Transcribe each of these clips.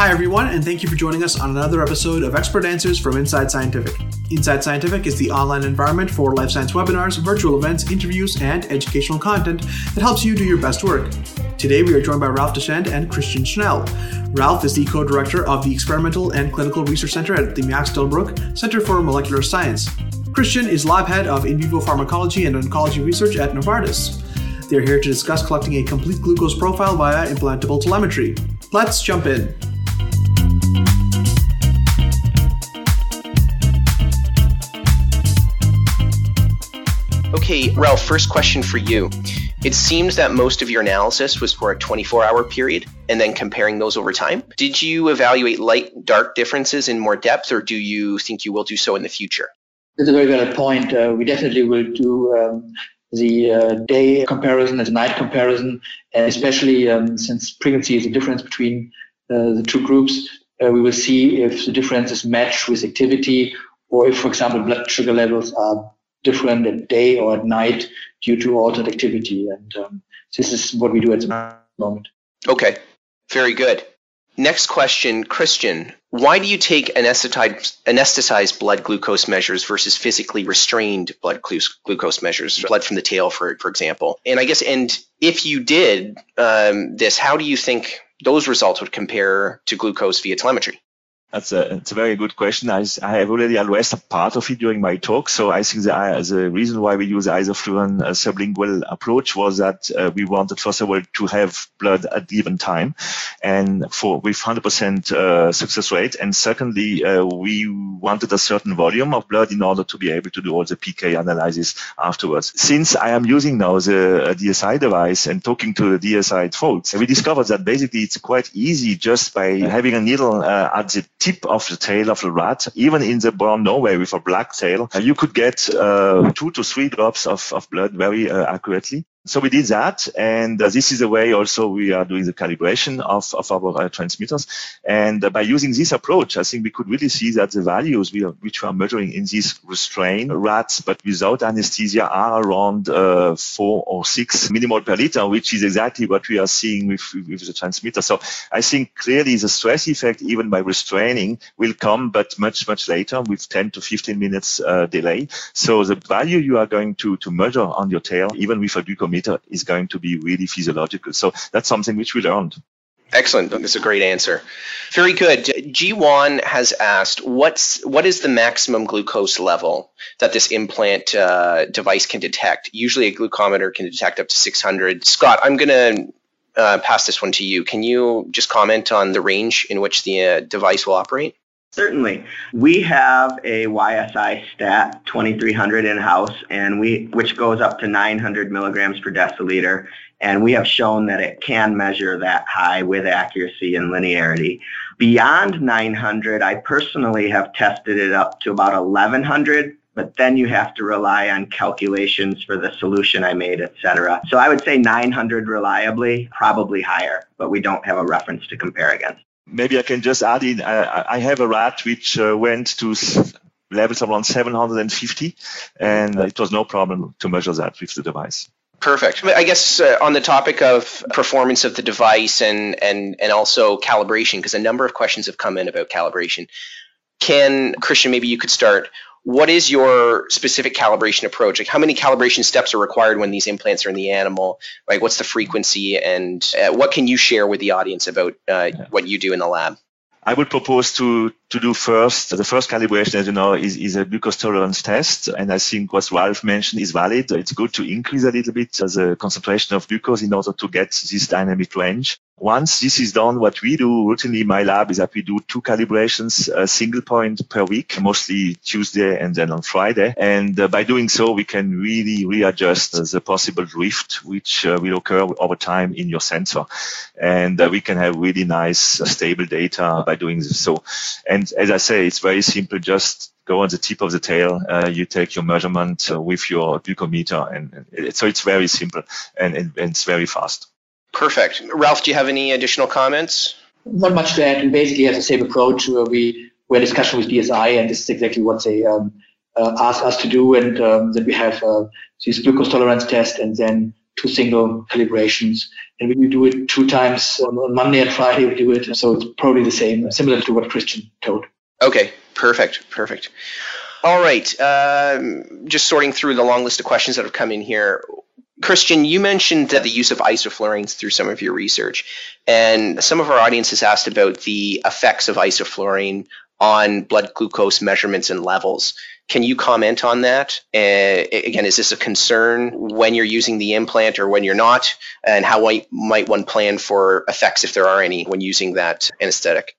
Hi, everyone, and thank you for joining us on another episode of Expert Answers from Inside Scientific. Inside Scientific is the online environment for life science webinars, virtual events, interviews, and educational content that helps you do your best work. Today, we are joined by Ralph Dechend and Christian Schnell. Ralph is the co director of the Experimental and Clinical Research Center at the Max Delbruck Center for Molecular Science. Christian is lab head of in vivo pharmacology and oncology research at Novartis. They're here to discuss collecting a complete glucose profile via implantable telemetry. Let's jump in. Okay, Ralph, first question for you. It seems that most of your analysis was for a 24 hour period and then comparing those over time. Did you evaluate light dark differences in more depth, or do you think you will do so in the future? That's a very valid point. Uh, we definitely will do um, the uh, day comparison and the night comparison, and especially um, since pregnancy is a difference between uh, the two groups, uh, we will see if the differences match with activity or if, for example, blood sugar levels are different at day or at night due to altered activity. And um, this is what we do at the moment. Okay, very good. Next question, Christian. Why do you take anesthetized, blood glucose measures versus physically restrained blood glucose measures, blood from the tail, for for example? And I guess, and if you did um, this, how do you think those results would compare to glucose via telemetry? That's a, it's a very good question. I, I have already addressed a part of it during my talk. So I think the, the reason why we use isoflurane uh, sublingual approach was that uh, we wanted, first of all, to have blood at given time and for with 100% uh, success rate. And secondly, uh, we wanted a certain volume of blood in order to be able to do all the PK analysis afterwards. Since I am using now the uh, DSI device and talking to the DSI folks, we discovered that basically it's quite easy just by having a needle at the tip of the tail of the rat, even in the brown Norway with a black tail, you could get uh, two to three drops of, of blood very uh, accurately. So we did that, and uh, this is the way also we are doing the calibration of, of our uh, transmitters. And uh, by using this approach, I think we could really see that the values we are, which we are measuring in these restrained rats, but without anesthesia, are around uh, four or six millimole per liter, which is exactly what we are seeing with, with the transmitter. So I think clearly the stress effect, even by restraining, will come, but much, much later with 10 to 15 minutes uh, delay. So the value you are going to, to measure on your tail, even with a glucose meter is going to be really physiological. So that's something which we learned. Excellent. That's a great answer. Very good. G1 has asked, what's what is the maximum glucose level that this implant uh, device can detect? Usually, a glucometer can detect up to 600. Scott, I'm going to uh, pass this one to you. Can you just comment on the range in which the uh, device will operate? Certainly. We have a YSI stat 2300 in-house and we which goes up to 900 milligrams per deciliter and we have shown that it can measure that high with accuracy and linearity. Beyond 900, I personally have tested it up to about 1100 but then you have to rely on calculations for the solution I made, etc. So I would say 900 reliably, probably higher, but we don't have a reference to compare against maybe I can just add in, I, I have a rat which uh, went to levels around 750 and it was no problem to measure that with the device. Perfect. I guess uh, on the topic of performance of the device and and and also calibration, because a number of questions have come in about calibration. Can Christian, maybe you could start what is your specific calibration approach? Like how many calibration steps are required when these implants are in the animal? Like what's the frequency and uh, what can you share with the audience about uh, yeah. what you do in the lab? I would propose to to do first. The first calibration, as you know, is, is a glucose tolerance test. And I think what Ralph mentioned is valid. It's good to increase a little bit the concentration of glucose in order to get this dynamic range. Once this is done, what we do routinely in my lab is that we do two calibrations, a single point per week, mostly Tuesday and then on Friday. And uh, by doing so, we can really readjust uh, the possible drift which uh, will occur over time in your sensor. And uh, we can have really nice, uh, stable data by doing this. So, and as I say, it's very simple. Just go on the tip of the tail. Uh, you take your measurement with your glucometer, and, and so it's very simple and, and, and it's very fast. Perfect. Ralph, do you have any additional comments? Not much to add. We basically have the same approach where we we had discussion with DSI, and this is exactly what they um, uh, asked us to do, and um, then we have uh, this glucose tolerance test, and then two single calibrations. And we do it two times on, on Monday and Friday. We do it. So it's probably the same, similar to what Christian told. Okay, perfect, perfect. All right, um, just sorting through the long list of questions that have come in here. Christian, you mentioned the use of isoflurane through some of your research, and some of our audience has asked about the effects of isoflurane on blood glucose measurements and levels. Can you comment on that? Uh, again, is this a concern when you're using the implant or when you're not? And how might one plan for effects, if there are any, when using that anesthetic?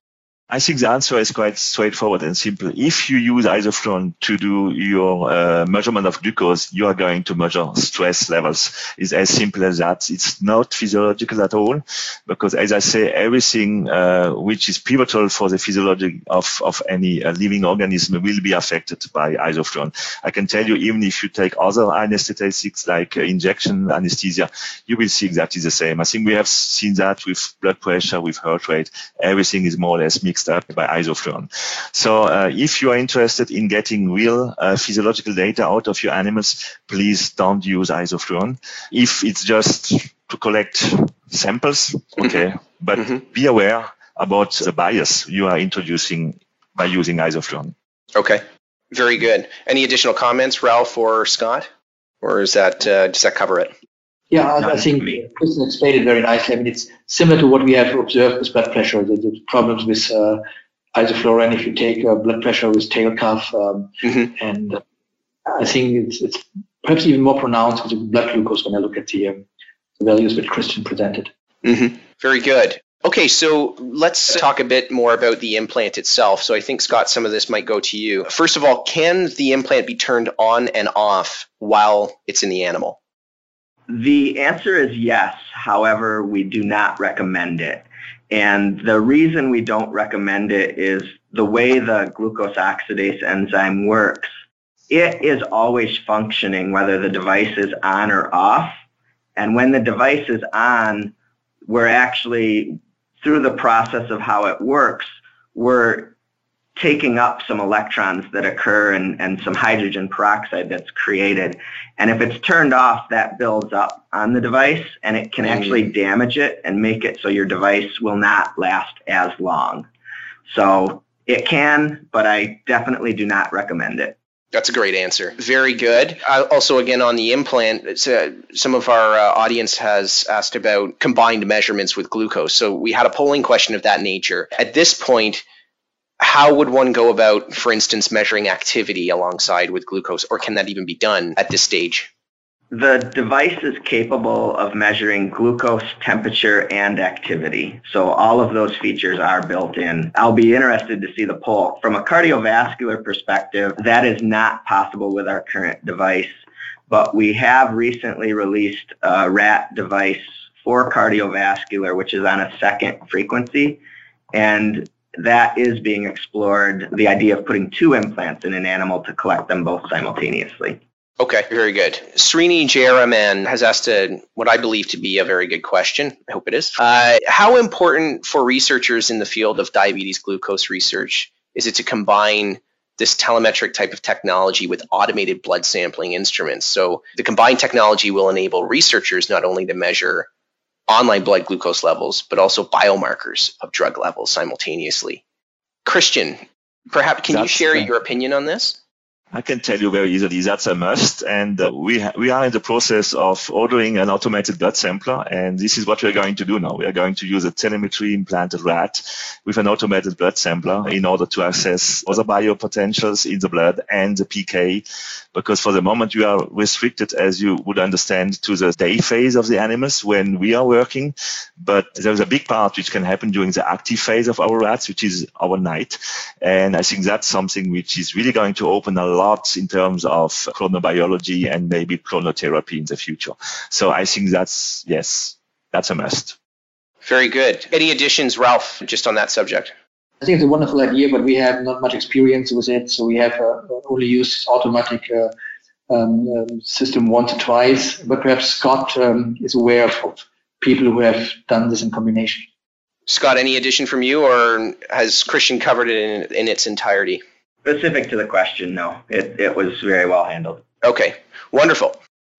I think the answer is quite straightforward and simple. If you use isoflurane to do your uh, measurement of glucose, you are going to measure stress levels. It's as simple as that. It's not physiological at all, because as I say, everything uh, which is pivotal for the physiology of, of any uh, living organism will be affected by isoflurane. I can tell you, even if you take other anesthetics like uh, injection anesthesia, you will see exactly the same. I think we have seen that with blood pressure, with heart rate. Everything is more or less mixed up by isoflurane. So uh, if you are interested in getting real uh, physiological data out of your animals, please don't use isoflurane. If it's just to collect samples, okay, mm-hmm. but mm-hmm. be aware about the bias you are introducing by using isoflurane. Okay, very good. Any additional comments, Ralph or Scott, or is that uh, does that cover it? Yeah, I, I think Christian explained it very nicely. I mean, it's similar to what we have observed with blood pressure, the, the problems with uh, isoflurane if you take uh, blood pressure with tail cuff. Um, mm-hmm. And uh, I think it's, it's perhaps even more pronounced with blood glucose when I look at the, um, the values that Christian presented. Mm-hmm. Very good. Okay, so let's talk a bit more about the implant itself. So I think, Scott, some of this might go to you. First of all, can the implant be turned on and off while it's in the animal? The answer is yes. However, we do not recommend it. And the reason we don't recommend it is the way the glucose oxidase enzyme works. It is always functioning whether the device is on or off. And when the device is on, we're actually, through the process of how it works, we're taking up some electrons that occur and, and some hydrogen peroxide that's created. And if it's turned off, that builds up on the device and it can actually mm. damage it and make it so your device will not last as long. So it can, but I definitely do not recommend it. That's a great answer. Very good. Uh, also, again, on the implant, uh, some of our uh, audience has asked about combined measurements with glucose. So we had a polling question of that nature. At this point, how would one go about, for instance, measuring activity alongside with glucose, or can that even be done at this stage? The device is capable of measuring glucose, temperature, and activity. So all of those features are built in. I'll be interested to see the poll. From a cardiovascular perspective, that is not possible with our current device, but we have recently released a rat device for cardiovascular, which is on a second frequency. And that is being explored, the idea of putting two implants in an animal to collect them both simultaneously. Okay, very good. Srini Jayaraman has asked a, what I believe to be a very good question. I hope it is. Uh, how important for researchers in the field of diabetes glucose research is it to combine this telemetric type of technology with automated blood sampling instruments? So the combined technology will enable researchers not only to measure online blood glucose levels, but also biomarkers of drug levels simultaneously. Christian, perhaps can That's, you share your opinion on this? I can tell you very easily that's a must. And uh, we, ha- we are in the process of ordering an automated blood sampler. And this is what we're going to do now. We are going to use a telemetry implanted rat with an automated blood sampler in order to assess other biopotentials in the blood and the PK. Because for the moment, we are restricted, as you would understand, to the day phase of the animals when we are working. But there's a big part which can happen during the active phase of our rats, which is our night. And I think that's something which is really going to open a in terms of chronobiology and maybe chronotherapy in the future. So I think that's, yes, that's a must. Very good. Any additions, Ralph, just on that subject? I think it's a wonderful idea, but we have not much experience with it. So we have uh, only used automatic uh, um, um, system once or twice. But perhaps Scott um, is aware of, of people who have done this in combination. Scott, any addition from you, or has Christian covered it in, in its entirety? Specific to the question, no. It, it was very well handled. Okay, wonderful.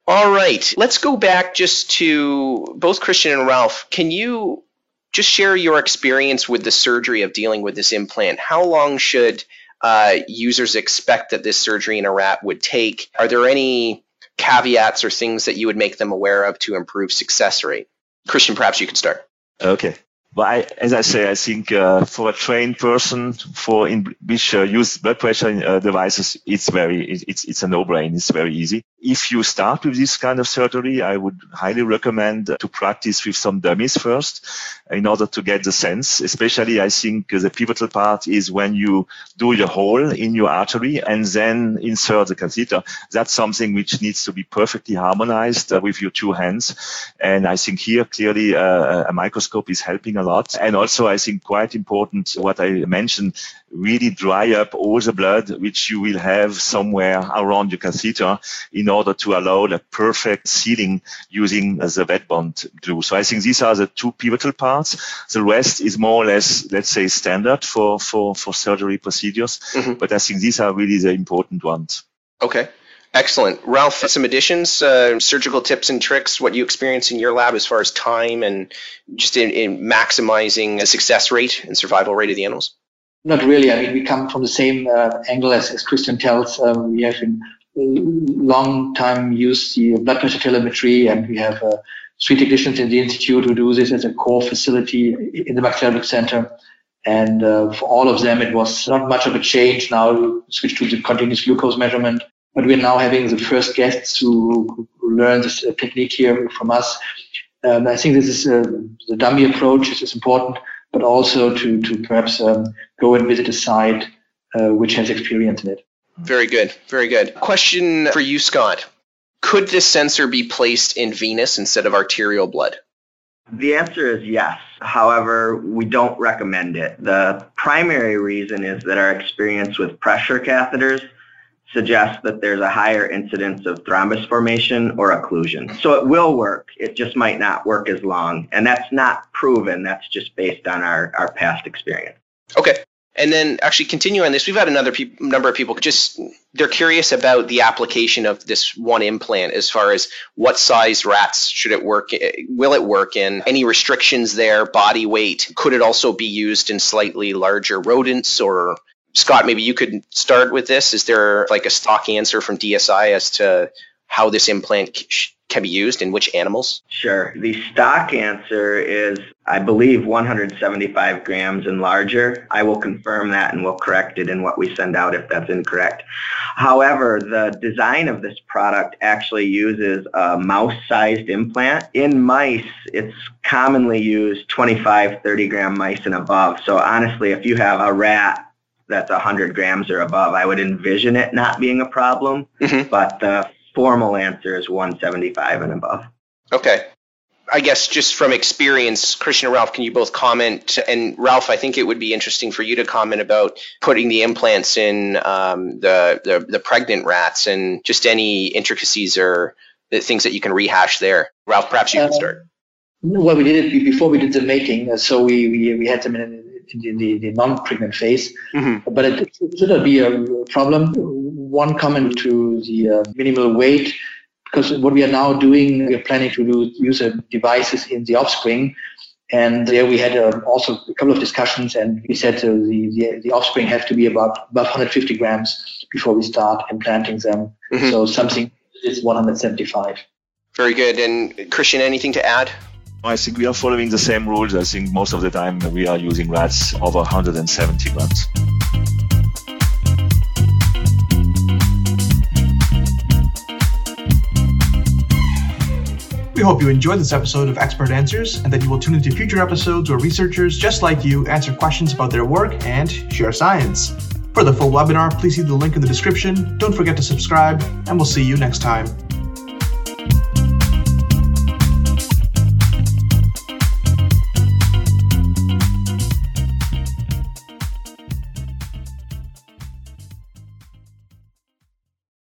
All right, let's go back just to both Christian and Ralph. Can you just share your experience with the surgery of dealing with this implant? How long should uh, users expect that this surgery in a rat would take? Are there any caveats or things that you would make them aware of to improve success rate? Christian, perhaps you could start. Okay. But I, as I say, I think uh, for a trained person, for in which uh, use blood pressure uh, devices, it's very, it's it's a no-brainer. It's very easy. If you start with this kind of surgery, I would highly recommend to practice with some dummies first, in order to get the sense. Especially, I think the pivotal part is when you do your hole in your artery and then insert the catheter. That's something which needs to be perfectly harmonized uh, with your two hands. And I think here clearly uh, a microscope is helping a lot. And also, I think quite important what I mentioned, really dry up all the blood which you will have somewhere around your catheter in order to allow the perfect sealing using the Vetbond glue. So I think these are the two pivotal parts. The rest is more or less, let's say, standard for, for, for surgery procedures. Mm-hmm. But I think these are really the important ones. Okay. Excellent. Ralph, some additions, uh, surgical tips and tricks, what you experience in your lab as far as time and just in, in maximizing the success rate and survival rate of the animals? Not really. I mean, we come from the same uh, angle as, as Christian tells. Um, we have in long time used the blood pressure telemetry and we have uh, three technicians in the institute who do this as a core facility in the Max Center. And uh, for all of them, it was not much of a change now to switch to the continuous glucose measurement but we're now having the first guests who, learn this uh, technique here from us. Um, I think this is uh, the dummy approach is, is important, but also to, to perhaps um, go and visit a site uh, which has experience in it. Very good. Very good. Question for you, Scott. Could this sensor be placed in venous instead of arterial blood? The answer is yes. However, we don't recommend it. The primary reason is that our experience with pressure catheters suggests that there's a higher incidence of thrombus formation or occlusion. So it will work. It just might not work as long. And that's not proven. That's just based on our, our past experience. Okay. And then actually continue on this, we've had another pe- number of people just, they're curious about the application of this one implant as far as what size rats should it work, will it work in, any restrictions there, body weight, could it also be used in slightly larger rodents or Scott, maybe you could start with this. Is there like a stock answer from DSI as to how this implant can be used in which animals? Sure. The stock answer is, I believe, 175 grams and larger. I will confirm that and we'll correct it in what we send out if that's incorrect. However, the design of this product actually uses a mouse-sized implant. In mice, it's commonly used 25, 30 gram mice and above. So honestly, if you have a rat that's 100 grams or above, I would envision it not being a problem. Mm-hmm. But the formal answer is 175 and above. Okay. I guess just from experience, Christian and Ralph, can you both comment? And Ralph, I think it would be interesting for you to comment about putting the implants in um, the, the, the pregnant rats and just any intricacies or the things that you can rehash there. Ralph, perhaps you uh, can start. Well, we did it before we did the mating, uh, so we, we, we had them in in the, the non-pregnant phase. Mm-hmm. But it, should not be a problem. One comment to the uh, minimal weight, because what we are now doing, we are planning to do, use uh, devices in the offspring. And there we had uh, also a couple of discussions, and we said uh, the, the, the offspring have to be about above 150 grams before we start implanting them. Mm-hmm. So something is 175. Very good. And Christian, anything to add? I think we are following the same rules. I think most of the time we are using rats over 170 grams. We hope you enjoyed this episode of Expert Answers and that you will tune into future episodes where researchers just like you answer questions about their work and share science. For the full webinar, please see the link in the description. Don't forget to subscribe, and we'll see you next time.